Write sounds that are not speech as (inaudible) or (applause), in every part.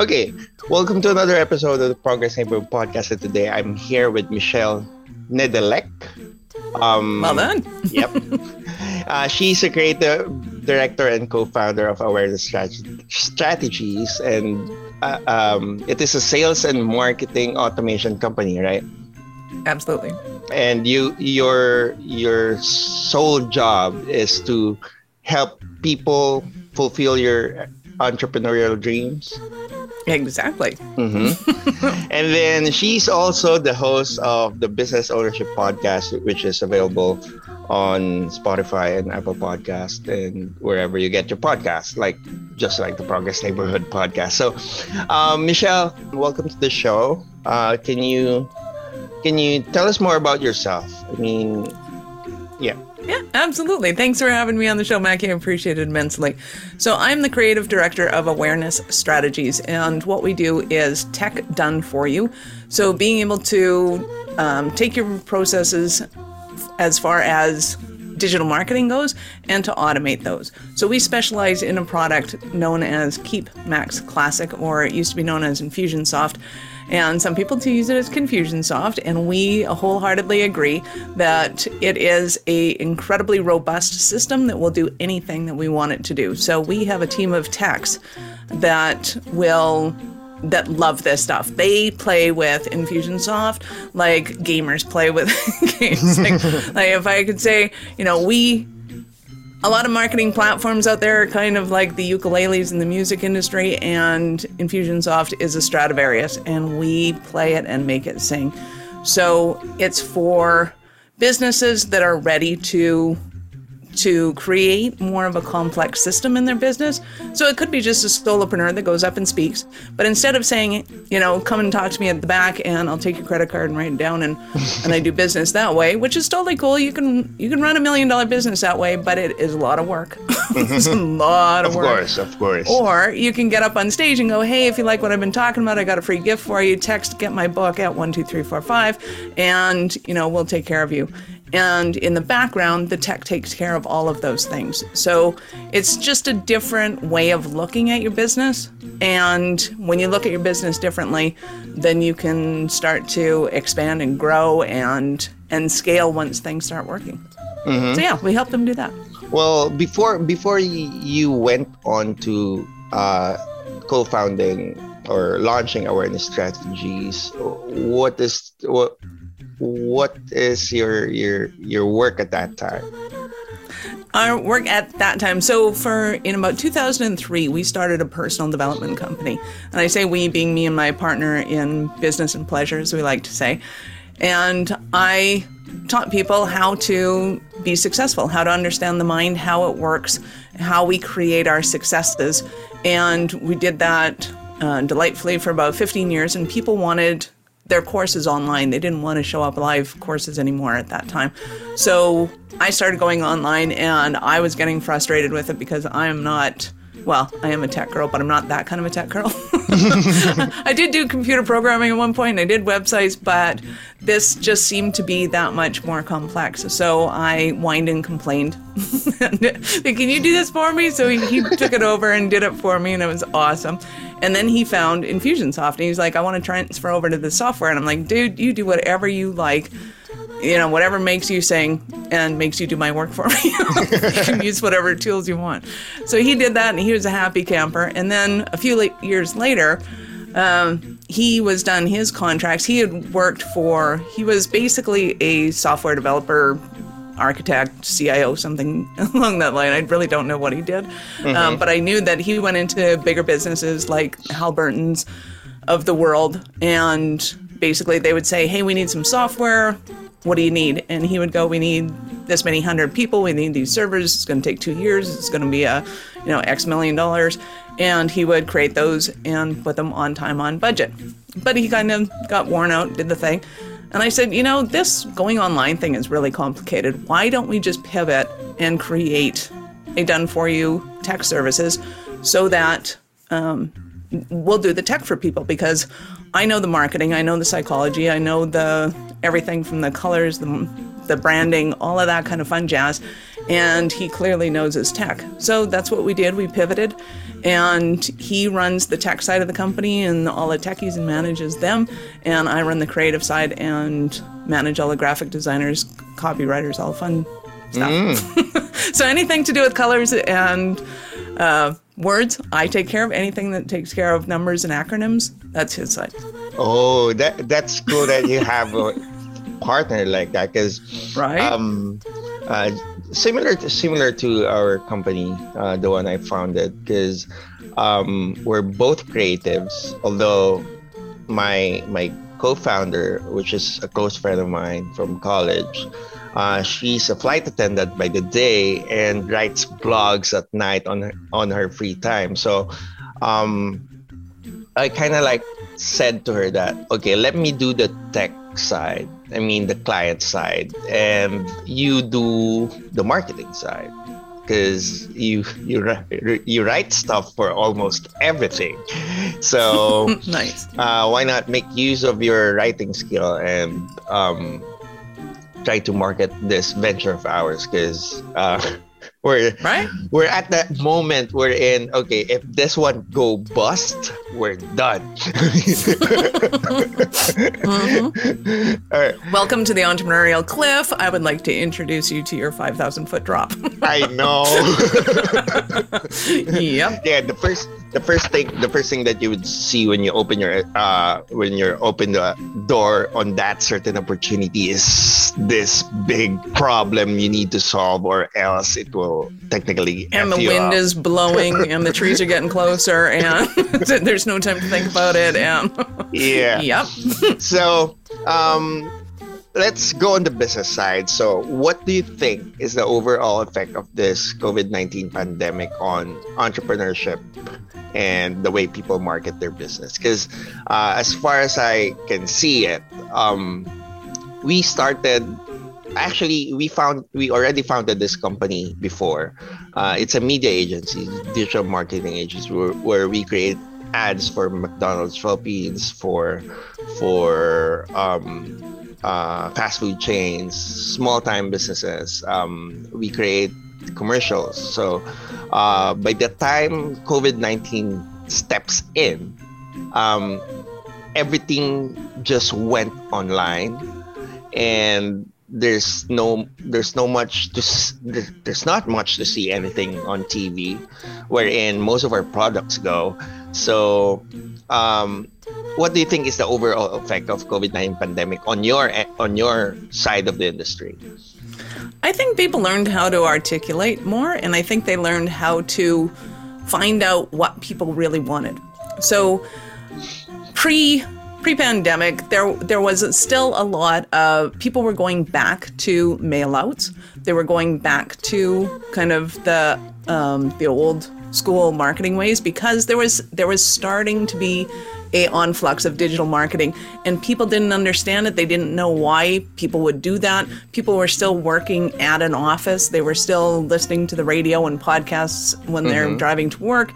Okay, welcome to another episode of the Progress Neighborhood Podcast. And today I'm here with Michelle Nedelec. Um, well done. yep. Uh, she's a creative director and co-founder of Awareness Strategies, and uh, um, it is a sales and marketing automation company, right? Absolutely. And you, your your sole job is to help people fulfill your entrepreneurial dreams. Exactly. Mm-hmm. (laughs) and then she's also the host of the Business Ownership Podcast, which is available on Spotify and Apple Podcast and wherever you get your podcast, like just like the Progress Neighborhood Podcast. So, um, Michelle, welcome to the show. Uh, can you can you tell us more about yourself? I mean, yeah. Yeah, absolutely. Thanks for having me on the show, Mackie. I appreciate it immensely. So, I'm the creative director of Awareness Strategies, and what we do is tech done for you. So, being able to um, take your processes as far as digital marketing goes and to automate those. So we specialize in a product known as Keap Max Classic, or it used to be known as Infusionsoft. And some people to use it as Confusionsoft, and we wholeheartedly agree that it is a incredibly robust system that will do anything that we want it to do. So we have a team of techs that will that love this stuff. They play with Infusionsoft like gamers play with (laughs) games. Like, like if I could say, you know, we a lot of marketing platforms out there are kind of like the ukuleles in the music industry, and Infusionsoft is a Stradivarius, and we play it and make it sing. So it's for businesses that are ready to to create more of a complex system in their business. So it could be just a solopreneur that goes up and speaks, but instead of saying, you know, come and talk to me at the back and I'll take your credit card and write it down and and I do business that way, which is totally cool. You can you can run a million dollar business that way, but it is a lot of work. (laughs) it's a mm-hmm. lot of, of work. Of course, of course. Or you can get up on stage and go, hey, if you like what I've been talking about, I got a free gift for you. Text get my book at one two three four five, and you know we'll take care of you. And in the background, the tech takes care of all of those things. So it's just a different way of looking at your business. And when you look at your business differently, then you can start to expand and grow and and scale once things start working. Mm-hmm. So yeah, we help them do that. Well, before before you went on to uh, co-founding or launching awareness strategies, what is what what is your your your work at that time? Our work at that time. So, for in about 2003, we started a personal development company, and I say we being me and my partner in business and pleasure, as we like to say. And I taught people how to be successful, how to understand the mind, how it works, how we create our successes, and we did that uh, delightfully for about 15 years. And people wanted their courses online. They didn't want to show up live courses anymore at that time. So I started going online and I was getting frustrated with it because I am not well, I am a tech girl, but I'm not that kind of a tech girl. (laughs) I did do computer programming at one point, I did websites, but this just seemed to be that much more complex. So I whined and complained. (laughs) Can you do this for me? So he, he took it over and did it for me, and it was awesome. And then he found Infusionsoft, and he's like, I want to transfer over to the software. And I'm like, dude, you do whatever you like you know, whatever makes you sing and makes you do my work for (laughs) me. you can use whatever tools you want. So he did that, and he was a happy camper. And then a few years later, um, he was done his contracts. He had worked for, he was basically a software developer, architect, CIO, something (laughs) along that line. I really don't know what he did. Mm-hmm. Um, but I knew that he went into bigger businesses like Halliburton's of the world. And basically, they would say, hey, we need some software what do you need? And he would go, we need this many hundred people. We need these servers. It's going to take two years. It's going to be a, you know, X million dollars. And he would create those and put them on time, on budget. But he kind of got worn out, did the thing. And I said, you know, this going online thing is really complicated. Why don't we just pivot and create a done for you tech services so that um, we'll do the tech for people because I know the marketing, I know the psychology, I know the everything from the colors, the, the branding, all of that kind of fun jazz. and he clearly knows his tech. So that's what we did. We pivoted, and he runs the tech side of the company and all the techies and manages them, and I run the creative side and manage all the graphic designers, copywriters, all fun stuff. Mm. (laughs) so anything to do with colors and uh, words, I take care of. Anything that takes care of numbers and acronyms, that's his side. Oh, that that's cool that you have a partner like that because right. Um, uh, similar to similar to our company, uh, the one I founded, because um, we're both creatives. Although my my co-founder, which is a close friend of mine from college, uh, she's a flight attendant by the day and writes blogs at night on her, on her free time. So um, I kind of like said to her that okay, let me do the tech side. I mean the client side, and you do the marketing side because you you you write stuff for almost everything. (laughs) So (laughs) nice. Uh, why not make use of your writing skill and um, try to market this venture of ours? Because uh, we're right. We're at that moment we're in. Okay, if this one go bust, we're done. mm-hmm. (laughs) right. Welcome to the entrepreneurial cliff. I would like to introduce you to your five thousand foot drop. I know. (laughs) yep. Yeah. The first the first thing the first thing that you would see when you open your uh when you open the door on that certain opportunity is this big problem you need to solve or else it will technically and the wind up. is blowing (laughs) and the trees are getting closer and (laughs) there's no time to think about it and (laughs) yeah yep so um let's go on the business side. So, what do you think is the overall effect of this COVID 19 pandemic on entrepreneurship and the way people market their business. Because uh, as far as I can see it, um, we started. Actually, we found we already founded this company before. Uh, it's a media agency, digital marketing agency, where, where we create ads for McDonald's Philippines, for for um, uh, fast food chains, small time businesses. Um, we create commercials. So uh, by the time COVID 19 steps in, um, everything just went online and there's no there's no much to there's not much to see anything on TV wherein most of our products go so um, what do you think is the overall effect of COVID-19 pandemic on your on your side of the industry I think people learned how to articulate more, and I think they learned how to find out what people really wanted. So, pre pre pandemic, there there was still a lot of people were going back to mailouts. They were going back to kind of the um, the old school marketing ways because there was there was starting to be a onflux of digital marketing. And people didn't understand it. They didn't know why people would do that. People were still working at an office. They were still listening to the radio and podcasts when they're mm-hmm. driving to work.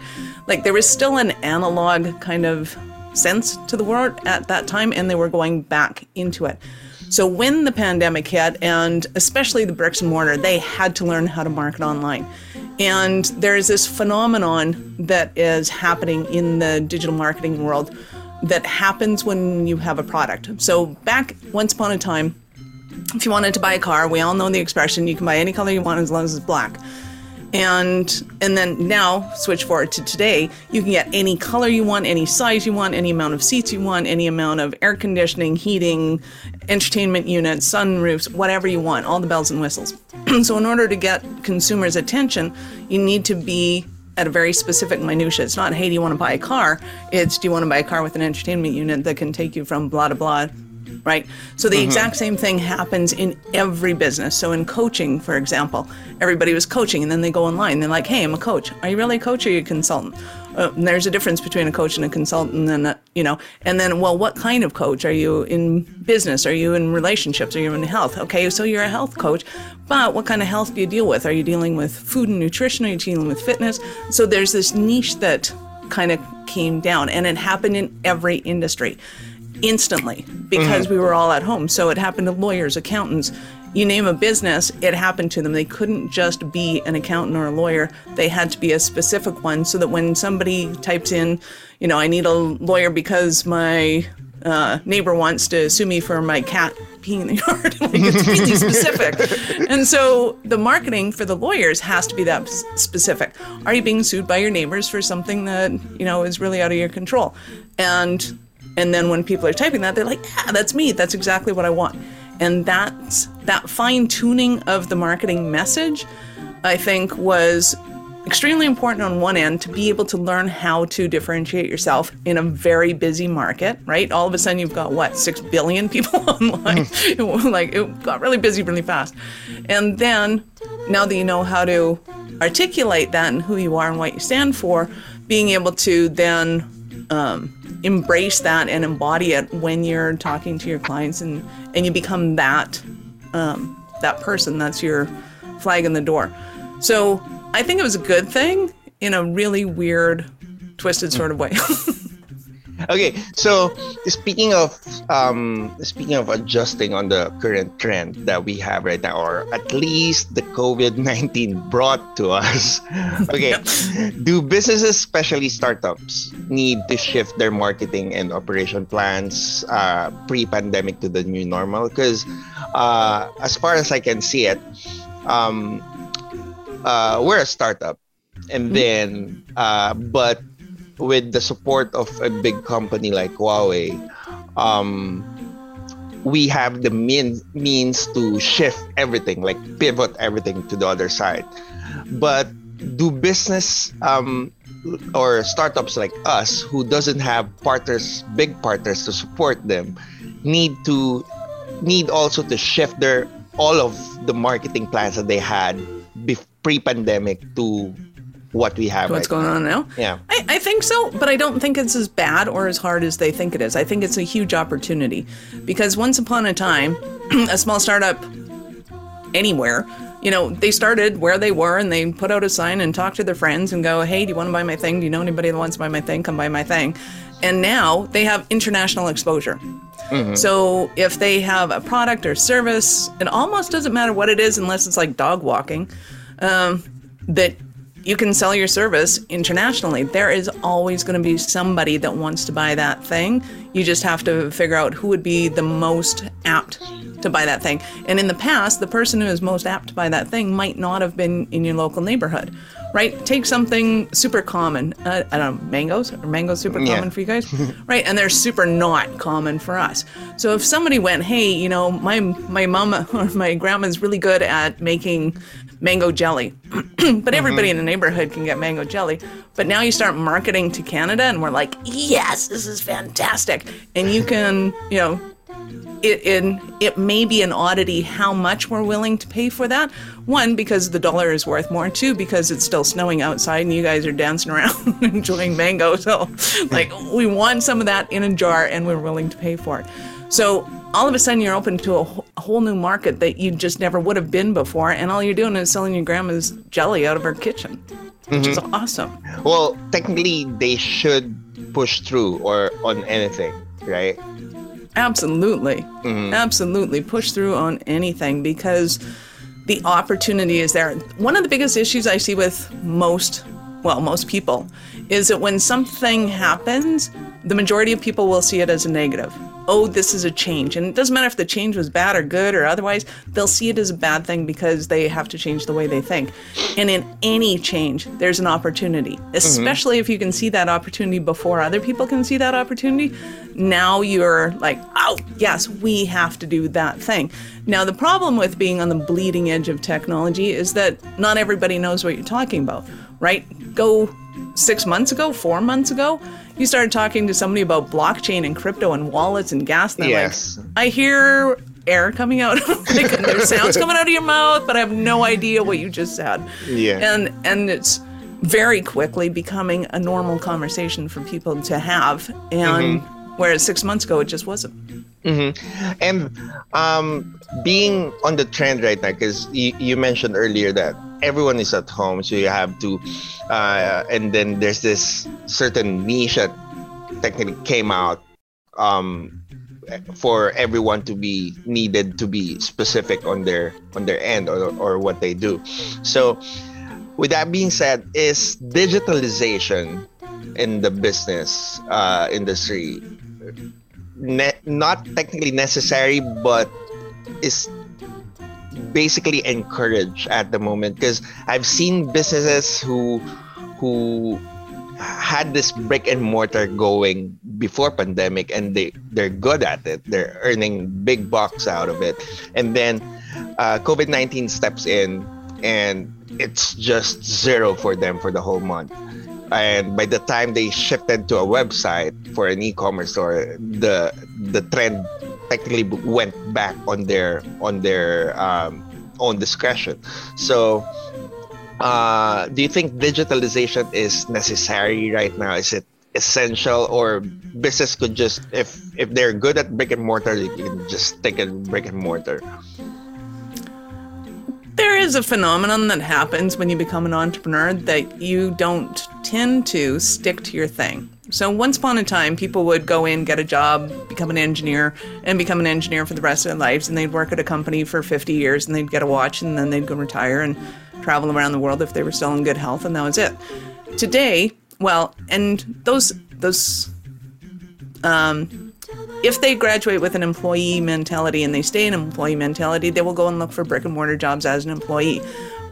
Like there was still an analog kind of sense to the world at that time and they were going back into it so when the pandemic hit and especially the bricks and mortar they had to learn how to market online and there's this phenomenon that is happening in the digital marketing world that happens when you have a product. So, back once upon a time, if you wanted to buy a car, we all know the expression you can buy any color you want as long as it's black. And and then now switch forward to today, you can get any color you want, any size you want, any amount of seats you want, any amount of air conditioning, heating, entertainment units, sunroofs, whatever you want, all the bells and whistles. (clears throat) so in order to get consumers' attention, you need to be at a very specific minutia. It's not, hey, do you want to buy a car? It's, do you want to buy a car with an entertainment unit that can take you from blah to blah right? So the mm-hmm. exact same thing happens in every business. So in coaching, for example, everybody was coaching and then they go online. They're like, hey, I'm a coach. Are you really a coach or are you a consultant? Uh, there's a difference between a coach and a consultant and, uh, you know, and then, well, what kind of coach? Are you in business? Are you in relationships? Are you in health? Okay, so you're a health coach, but what kind of health do you deal with? Are you dealing with food and nutrition? Are you dealing with fitness? So there's this niche that kind of came down and it happened in every industry. Instantly because we were all at home. So it happened to lawyers, accountants. You name a business, it happened to them. They couldn't just be an accountant or a lawyer. They had to be a specific one so that when somebody types in, you know, I need a lawyer because my uh, neighbor wants to sue me for my cat peeing in the (laughs) yard. (laughs) like it's really (laughs) specific. And so the marketing for the lawyers has to be that specific. Are you being sued by your neighbors for something that you know is really out of your control? And and then when people are typing that, they're like, yeah, that's me. That's exactly what I want. And that's that fine tuning of the marketing message, I think, was extremely important on one end to be able to learn how to differentiate yourself in a very busy market, right? All of a sudden you've got what, 6 billion people (laughs) online. (laughs) like it got really busy really fast. And then now that you know how to articulate that and who you are and what you stand for, being able to then um, embrace that and embody it when you're talking to your clients and, and you become that um, that person that's your flag in the door. So I think it was a good thing in a really weird, twisted sort of way. (laughs) Okay, so speaking of um, speaking of adjusting on the current trend that we have right now, or at least the COVID nineteen brought to us. (laughs) Okay, do businesses, especially startups, need to shift their marketing and operation plans uh, pre-pandemic to the new normal? Because uh, as far as I can see it, um, uh, we're a startup, and then uh, but with the support of a big company like Huawei, um, we have the mean, means to shift everything, like pivot everything to the other side. But do business um, or startups like us, who doesn't have partners, big partners to support them, need to need also to shift their all of the marketing plans that they had pre-pandemic to what we have What's right going now. on now? Yeah. I, I think so, but I don't think it's as bad or as hard as they think it is. I think it's a huge opportunity because once upon a time, (clears throat) a small startup anywhere, you know, they started where they were and they put out a sign and talk to their friends and go, hey, do you want to buy my thing? Do you know anybody that wants to buy my thing? Come buy my thing. And now they have international exposure. So if they have a product or service, it almost doesn't matter what it is unless it's like dog walking, um, that you can sell your service internationally. There is always going to be somebody that wants to buy that thing. You just have to figure out who would be the most apt to buy that thing. And in the past, the person who is most apt to buy that thing might not have been in your local neighborhood, right? Take something super common. Uh, I don't know, mangoes? Are mangoes super Yeah. common for you guys? (laughs) right? And they're super not common for us. So if somebody went, hey, you know, my my mom (laughs) or my grandma's really good at making mango jelly, (clears throat) but mm-hmm. everybody in the neighborhood can get mango jelly. But now you start marketing to Canada, and we're like, yes, this is fantastic, and you can, you know, it in it may be an oddity how much we're willing to pay for that. One, because the dollar is worth more. Two, because it's still snowing outside and you guys are dancing around (laughs) enjoying mango. So, like, we want some of that in a jar and we're willing to pay for it. So all of a sudden you're open to a, a whole new market that you just never would have been before, and all you're doing is selling your grandma's jelly out of her kitchen, which is mm-hmm. awesome. Well, technically, they should push through or on anything, right? Absolutely. Mm-hmm. Absolutely. Push through on anything because the opportunity is there. One of the biggest issues I see with most, well, most people is that when something happens, the majority of people will see it as a negative. Oh, this is a change. And it doesn't matter if the change was bad or good or otherwise, they'll see it as a bad thing because they have to change the way they think. And in any change, there's an opportunity, mm-hmm. especially if you can see that opportunity before other people can see that opportunity. Now you're like, oh, yes, we have to do that thing. Now, the problem with being on the bleeding edge of technology is that not everybody knows what you're talking about, right? Go six months ago, four months ago, you started talking to somebody about blockchain and crypto and wallets and gas. And Yes. like, I hear air coming out, like, there's sounds coming out of your mouth, but I have no idea what you just said. Yeah. And and it's very quickly becoming a normal conversation for people to have, and mm-hmm. whereas six months ago it just wasn't. And um, being on the trend right now, because you, you mentioned earlier that everyone is at home, so you have to, uh, and then there's this certain niche that technically came out um, for everyone to be needed to be specific on their on their end or, or what they do. So with that being said is digitalization in the business uh, industry ne- not technically necessary but is basically encouraged at the moment. Because i've seen businesses who who had this brick and mortar going before pandemic and they they're good at it. They're earning big bucks out of it. And then uh, covid-19 steps in and it's just zero for them for the whole month and by the time they shifted to a website for an e-commerce store the the trend technically went back on their on their um, own discretion so uh, do you think digitalization is necessary right now? Is it essential, or business could just if if they're good at brick and mortar, you can just stick in brick and mortar? There is a phenomenon that happens when you become an entrepreneur that you don't tend to stick to your thing. So once upon a time, people would go in, get a job, become an engineer, and become an engineer for the rest of their lives. And they'd work at a company for 50 years, and they'd get a watch, and then they'd go retire and travel around the world if they were still in good health, and that was it. Today, well, and those those um, if they graduate with an employee mentality and they stay in employee mentality, they will go and look for brick and mortar jobs as an employee.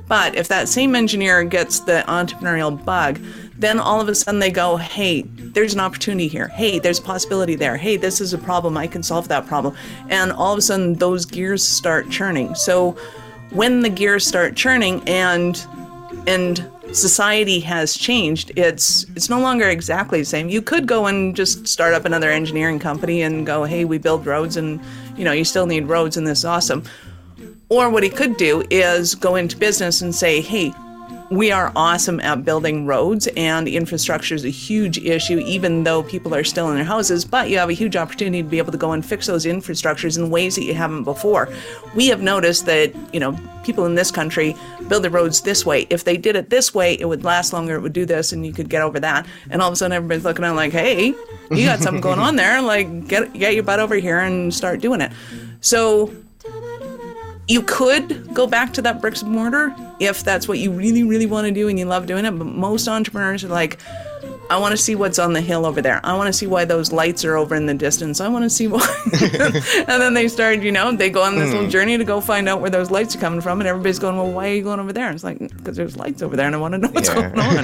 But if that same engineer gets the entrepreneurial bug, then all of a sudden they go, hey, there's an opportunity here. Hey, there's a possibility there. Hey, this is a problem. I can solve that problem. And all of a sudden those gears start churning. So when the gears start churning and and society has changed it's it's no longer exactly the same. You could go and just start up another engineering company and go hey we build roads and you know you still need roads and this is awesome. Or what he could do is go into business and say hey we are awesome at building roads and infrastructure is a huge issue even though people are still in their houses but you have a huge opportunity to be able to go and fix those infrastructures in ways that you haven't before. We have noticed that you know people in this country build the roads this way. If they did it this way it would last longer it would do this and you could get over that. And all of a sudden everybody's looking at like hey you got something going on there. (laughs) Like get get your butt over here and start doing it. So you could go back to that bricks and mortar if that's what you really, really want to do and you love doing it. But most entrepreneurs are like, I want to see what's on the hill over there. I want to see why those lights are over in the distance. I want to see why. (laughs) (laughs) and then they start, you know, they go on this mm. little hmm. journey to go find out where those lights are coming from. And everybody's going, well, why are you going over there? And it's like, because there's lights over there and I want to know what's yeah. going on. (laughs)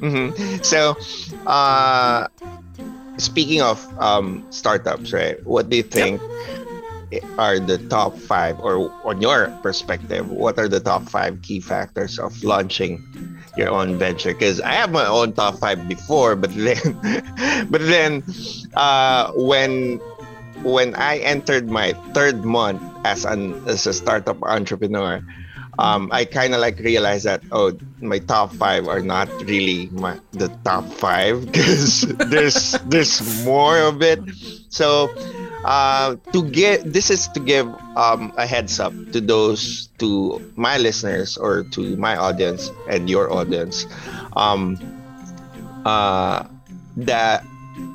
mm-hmm. So, uh, speaking of um, startups, right? What do you think? Yep are the top five, or on your perspective, what are the top five key factors of launching your own venture? Because I have my own top five before, but then, (laughs) but then, uh, when when I entered my third month as an as a startup entrepreneur, um, I kind of like realized that oh, my top five are not really my the top five (laughs) because there's there's more of it. So uh, to give this is to give um, a heads up to those to my listeners or to my audience and your audience. Um, uh, that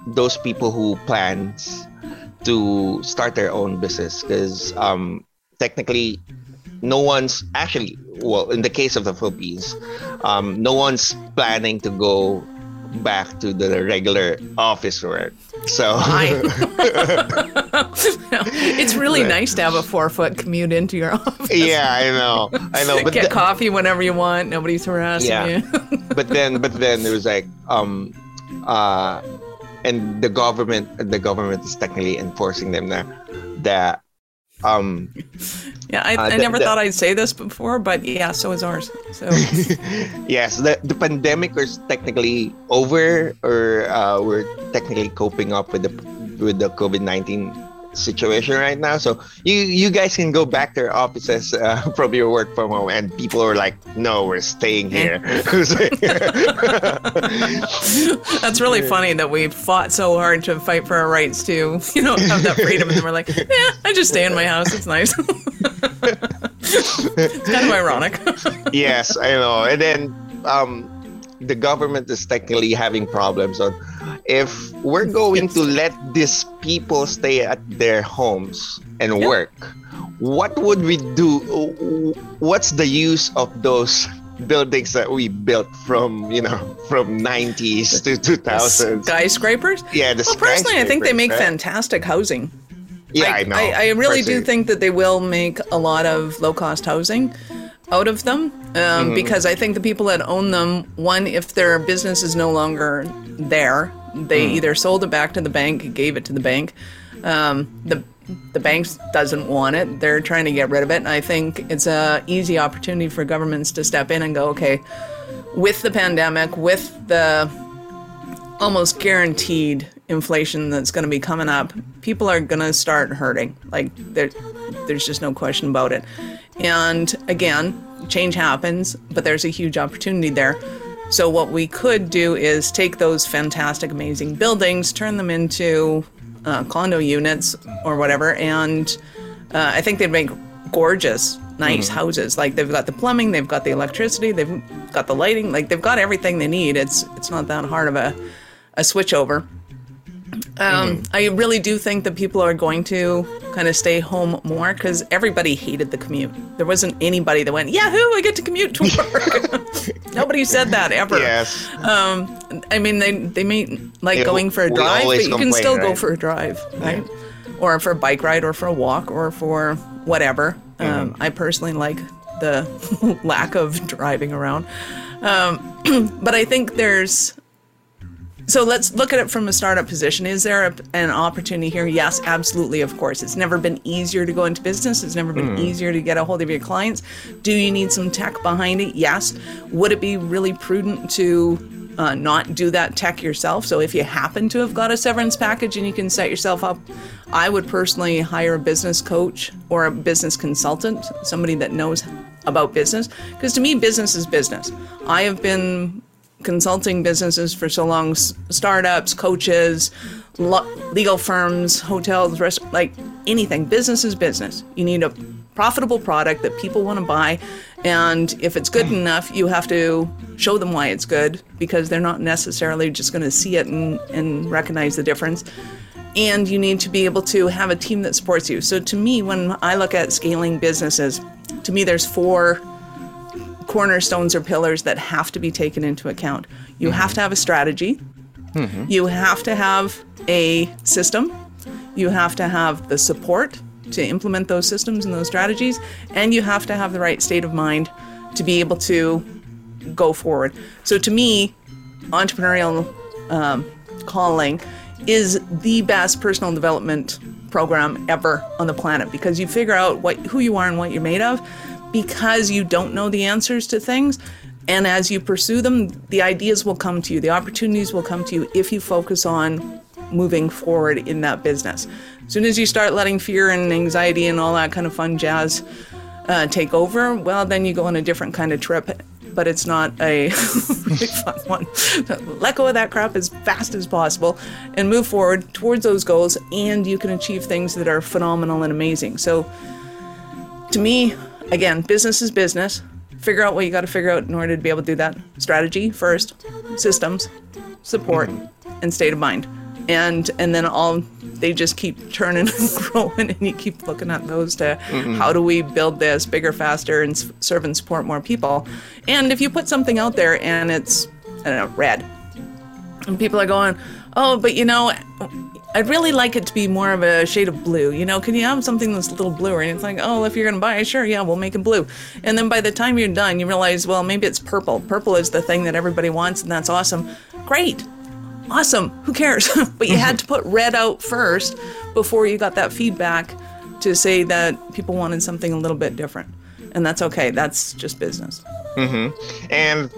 those people who plans to start their own business because um, technically no one's actually well in the case of the philippines um, no one's planning to go back to the regular office work. So (laughs) (laughs) it's really nice to have a four foot commute into your (laughs) office. Yeah, I know, I know. But Get th- coffee whenever you want. Nobody's harassing yeah. you. but then, but then there was like, um, uh, and the government, the government is technically enforcing them now that um, yeah, I, uh, I never the, thought I'd say this before, but yeah, so is ours. So (laughs) yes, the, the pandemic is technically over, or uh, we're technically coping up with the with the COVID nineteen situation right now. So you you guys can go back to your offices uh, (laughs) from your work from home, and people are like, "No, we're staying here." (laughs) (laughs) That's really funny that we fought so hard to fight for our rights to, you know, have that freedom, and we're like, "Yeah, I just stay in my house. It's nice." it's kind of ironic. yes, I know. And then um, the government is technically having problems on if we're going to let these people stay at their homes and work, what would we do? What's the use of those buildings that we built from you know from 90s to 2000s? Skyscrapers? Yeah, the Well, personally, I think they make right? fantastic housing. Yeah, I, know. I, I really do think that they will make a lot of low cost housing out of them um, Mm-hmm. because I think the people that own them, one, if their business is no longer there, they Mm. either sold it back to the bank, gave it to the bank. Um, the the bank doesn't want it. They're trying to get rid of it. And I think it's a easy opportunity for governments to step in and go, okay, with the pandemic, with the almost guaranteed inflation that's going to be coming up, people are going to start hurting. Like there, there's just no question about it. And again, change happens, but there's a huge opportunity there. So what we could do is take those fantastic, amazing buildings, turn them into uh, condo units or whatever, and uh, I think they'd make gorgeous, nice houses. Like they've got the plumbing, they've got the electricity, they've got the lighting, like they've got everything they need. It's it's not that hard of a a switch Um, I really do think that people are going to kind of stay home more because everybody hated the commute. There wasn't anybody that went, Yahoo, I get to commute to work. (laughs) Nobody said that ever. Yes. I mean, they they may like Yeah, going for a drive, but you can still go for a drive, right? Or for a bike ride, or for a walk, or for whatever. Um, Mm-hmm. I personally like the (laughs) lack of driving around, um, (clears throat) but I think there's. So let's look at it from a startup position. Is there a, an opportunity here? Yes, absolutely. Of course, it's never been easier to go into business. It's never been easier to get a hold of your clients. Do you need some tech behind it? Yes. Would it be really prudent to uh, not do that tech yourself? So if you happen to have got a severance package and you can set yourself up, I would personally hire a business coach or a business consultant, somebody that knows about business. Because to me, business is business. I have been consulting businesses for so long s- startups coaches lo- legal firms hotels rest- like anything. Business is business. You need a profitable product that people want to buy and if it's good enough you have to show them why it's good because they're not necessarily just going to see it and, and recognize the difference. And you need to be able to have a team that supports you. So to me when i look at scaling businesses to me there's four cornerstones or pillars that have to be taken into account. You have to have a strategy. You have to have a system. You have to have the support to implement those systems and those strategies. And you have to have the right state of mind to be able to go forward. So to me, entrepreneurial um, calling is the best personal development program ever on the planet because you figure out what who you are and what you're made of because you don't know the answers to things and as you pursue them the ideas will come to you the opportunities will come to you if you focus on moving forward in that business as soon as you start letting fear and anxiety and all that kind of fun jazz uh, take over well then you go on a different kind of trip but it's not a (laughs) really fun one. Let go of that crap as fast as possible and move forward towards those goals, and you can achieve things that are phenomenal and amazing. So, to me, again, business is business. Figure out what you got to figure out in order to be able to do that. Strategy first, systems, support, and state of mind. And and then all they just keep turning (laughs) and growing, and you keep looking at those to mm-hmm. how do we build this bigger, faster, and serve and support more people. And if you put something out there and it's I don't know red, and people are going, oh, but you know, I'd really like it to be more of a shade of blue. You know, can you have something that's a little bluer? And it's like, oh, if you're gonna buy it, sure, yeah, we'll make it blue. And then by the time you're done, you realize, well, maybe it's purple. Purple is the thing that everybody wants, and that's awesome. Great, awesome. Who cares? (laughs) but you had to put red out first before you got that feedback to say that people wanted something a little bit different, and that's okay. That's just business. And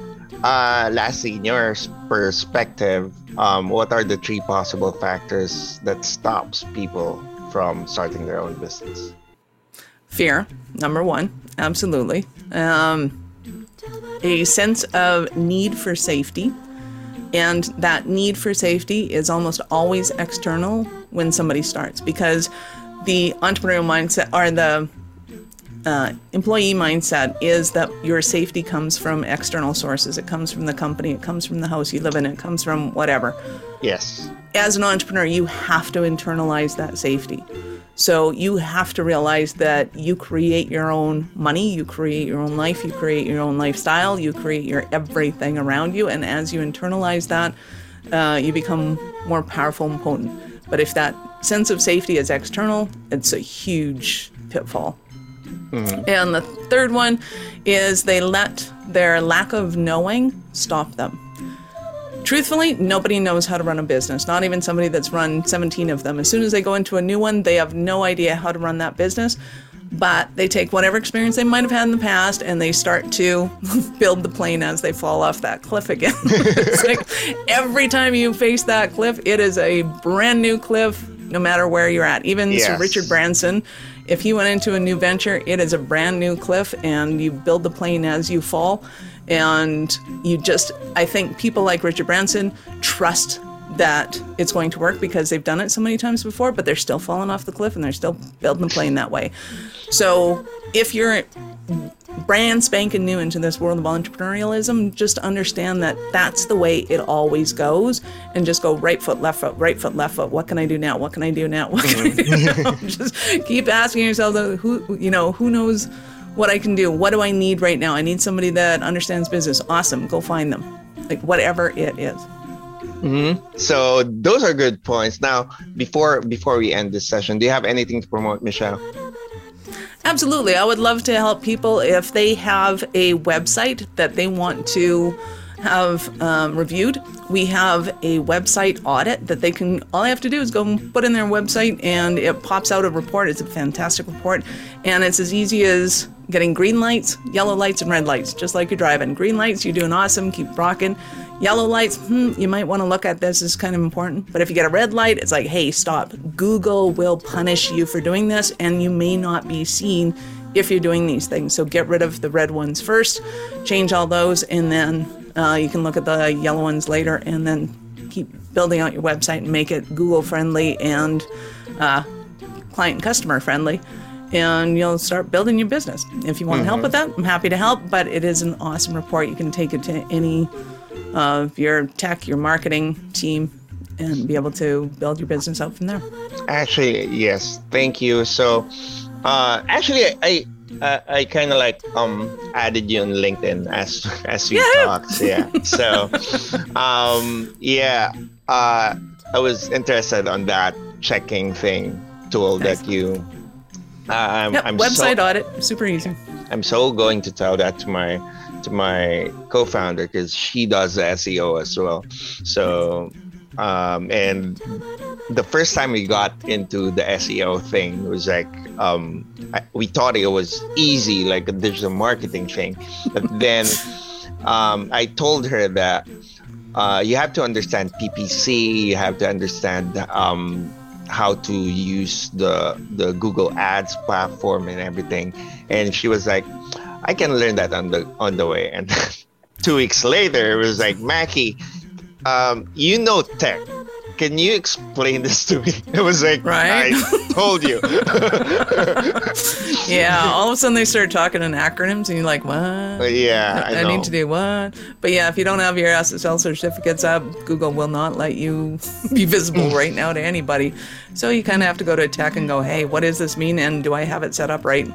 uh, lastly, in your perspective, um, what are the three possible factors that stops people from starting their own business? Fear, number one, absolutely. Um, a sense of need for safety. And that need for safety is almost always external when somebody starts because the entrepreneurial mindset or the uh, employee mindset is that your safety comes from external sources. It comes from the company, it comes from the house you live in, it comes from whatever. Yes. As an entrepreneur, you have to internalize that safety. So you have to realize that you create your own money, you create your own life, you create your own lifestyle, you create your everything around you. And as you internalize that, uh, you become more powerful and potent. But if that sense of safety is external, it's a huge pitfall. Mm-hmm. And the third one is they let their lack of knowing stop them. Truthfully, nobody knows how to run a business, not even somebody that's run 17 of them. As soon as they go into a new one, they have no idea how to run that business. But they take whatever experience they might have had in the past and they start to (laughs) build the plane as they fall off that cliff again. (laughs) it's like every time you face that cliff, it is a brand new cliff, no matter where you're at. Even yes. Sir Richard Branson if you went into a new venture, it is a brand new cliff and you build the plane as you fall. And you just, I think people like Richard Branson trust that it's going to work because they've done it so many times before, but they're still falling off the cliff and they're still building the plane that way. So if you're brand spanking new into this world of entrepreneurialism, just understand that that's the way it always goes and just go right foot, left foot, right foot, left foot. What can I do now? What can I do now? (laughs) What can I do now? Mm-hmm. (laughs) just keep asking yourself, uh, who, you know, who knows what I can do? What do I need right now? I need somebody that understands business. Awesome. Go find them. Like whatever it is. Mm-hmm. So those are good points. Now, before before we end this session, do you have anything to promote, Michelle? Absolutely. I would love to help people if they have a website that they want to have um, reviewed. We have a website audit that they can, all they have to do is go put in their website and it pops out a report. It's a fantastic report. And it's as easy as getting green lights, yellow lights, and red lights, just like you're driving. Green lights, you're doing awesome, keep rocking. Yellow lights, hmm, you might want to look at this, is kind of important. But if you get a red light, it's like, hey, stop. Google will punish you for doing this, and you may not be seen if you're doing these things. So get rid of the red ones first, change all those, and then uh, you can look at the yellow ones later, and then keep building out your website and make it Google friendly and uh, client and customer friendly and you'll start building your business. If you want mm-hmm. help with that, I'm happy to help, but it is an awesome report. You can take it to any of your tech, your marketing team, and be able to build your business out from there. Actually, yes. Thank you. So, uh, actually, I I, I kind of like um added you on LinkedIn as as we yeah. talked. Yeah. So, um, yeah. Uh, I was interested on that checking thing tool nice. that you. Uh, I'm, yep, I'm website so, audit, super easy. I'm so going to tell that to my to my co-founder because she does the SEO as well. So, um, and the first time we got into the SEO thing was like um, I, we thought it was easy, like a digital marketing thing, but then um, I told her that uh, you have to understand PPC, you have to understand um, how to use the the Google Ads platform and everything, and she was like I can learn that on the on the way. And (laughs) two weeks later, it was like Mackie, um, you know tech. Can you explain this to me? (laughs) It was like, right? I told you. (laughs) yeah, all of a sudden they started talking in acronyms, and you're like, what? Uh, yeah, I, I need to do what? But yeah, if you don't have your SSL certificates up, Google will not let you (laughs) be visible mm. right now to anybody. So you kind of have to go to tech and go, hey, what does this mean? And do I have it set up right?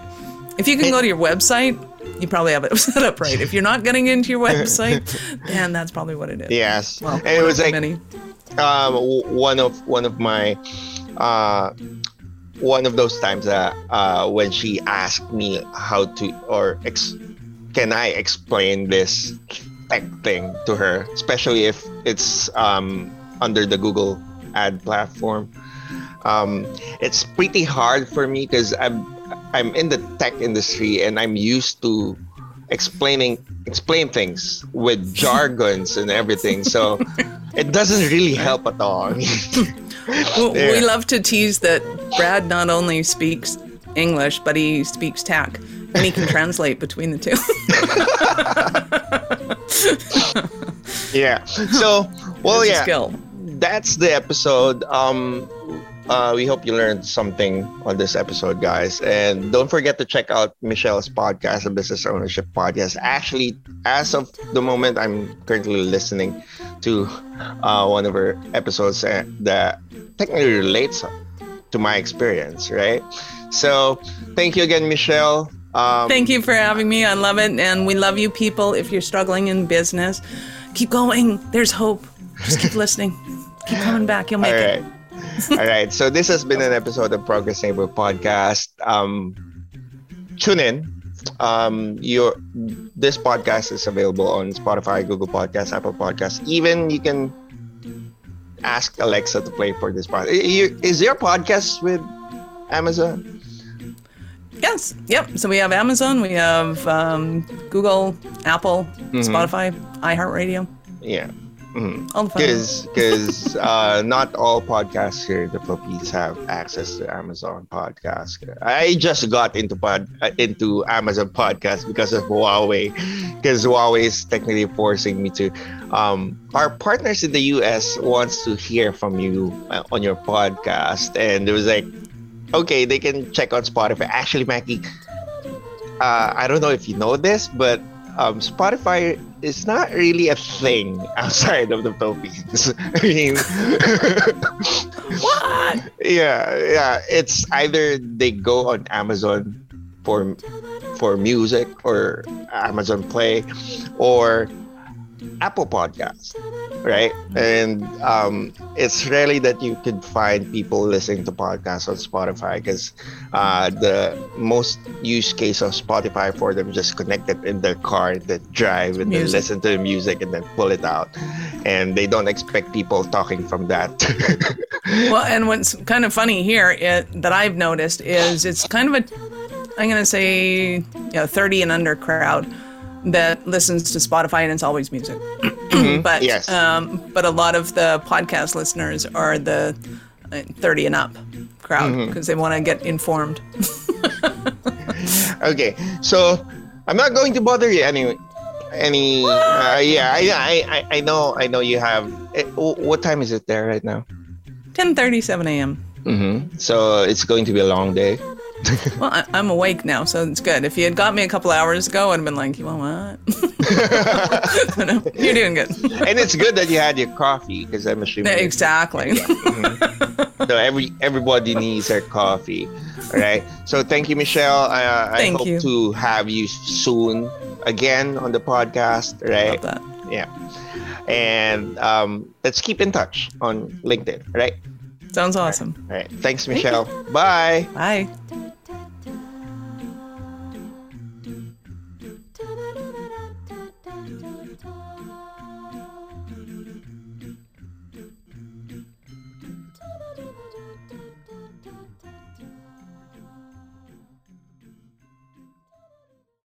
If you can go to your website, you probably have it set up right. If you're not getting into your website, then that's probably what it is. Yes. Well, it was like many. Um, one of one of my uh, one of those times uh, when she asked me how to or ex- can I explain this tech thing to her, especially if it's um, under the Google ad platform. Um, it's pretty hard for me because I'm I'm in the tech industry and I'm used to explaining explain things with (laughs) jargons and everything. So it doesn't really help at all. (laughs) We love to tease that Brad not only speaks English, but he speaks tech and he can (laughs) translate between the two. (laughs) yeah. So, well, yeah. Skill. That's the episode. Um, uh, we hope you learned something on this episode, guys. And don't forget to check out Michelle's podcast, the Business Ownership Podcast. Actually, as of the moment, I'm currently listening to uh, one of her episodes that technically relates to my experience, right? So, thank you again, Michelle. Um, thank you for having me. I love it. And we love you, people. If you're struggling in business, keep going. There's hope. Just keep (laughs) listening. Keep coming back. You'll make it. (laughs) All right. So this has been an episode of Progress Neighbor Podcast. Um, tune in. Um, your this podcast is available on Spotify, Google Podcasts, Apple Podcasts. Even you can ask Alexa to play for this podcast. Is there podcast with Amazon? Yes. Yep. So we have Amazon, we have um, Google, Apple, mm-hmm. Spotify, iHeartRadio. Yeah. Because mm. because uh, not all podcasts here in the Philippines have access to Amazon Podcast. I just got into pod uh, into Amazon Podcast because of Huawei, because Huawei is technically forcing me to. Um, our partners in the US wants to hear from you uh, on your podcast, and it was like, okay, they can check on Spotify. Actually, Mackie, uh, I don't know if you know this, but um, Spotify is not really a thing outside of the Philippines. (laughs) I mean, what? Yeah, yeah. It's either they go on Amazon for for music or Amazon Play, or Apple Podcast, right? And um, it's rarely that you could find people listening to podcasts on Spotify because uh, the most use case of Spotify for them just connect it in their car, then drive, and music. then listen to the music and then pull it out. And they don't expect people talking from that. (laughs) well, and what's kind of funny here it, that I've noticed is it's kind of a, I'm going to say, you know, 30 and under crowd that listens to Spotify and it's always music. (clears throat) Mm-hmm. but yes. um, but a lot of the podcast listeners are the uh, 30 and up crowd because mm-hmm. they want to get informed. (laughs) okay, so I'm not going to bother you anyway. Any? Uh, yeah, I, I I know I know you have. Eh, what time is it there right now? 10:37 a.m. Mm-hmm. So it's going to be a long day. (laughs) well, I, am awake now, so it's good. If you had got me a couple hours ago, I'd have been like, you want what? (laughs) no, you're doing good. and it's good that you had your coffee because I'm assuming. Exactly. Mm-hmm. (laughs) so every everybody needs their coffee, right? So thank you, Michelle. Uh, I hope you. to have you soon again on the podcast, right? Yeah. And um, let's keep in touch on LinkedIn, right? Sounds awesome. All right. Thanks, Michelle. Thank Bye. Bye.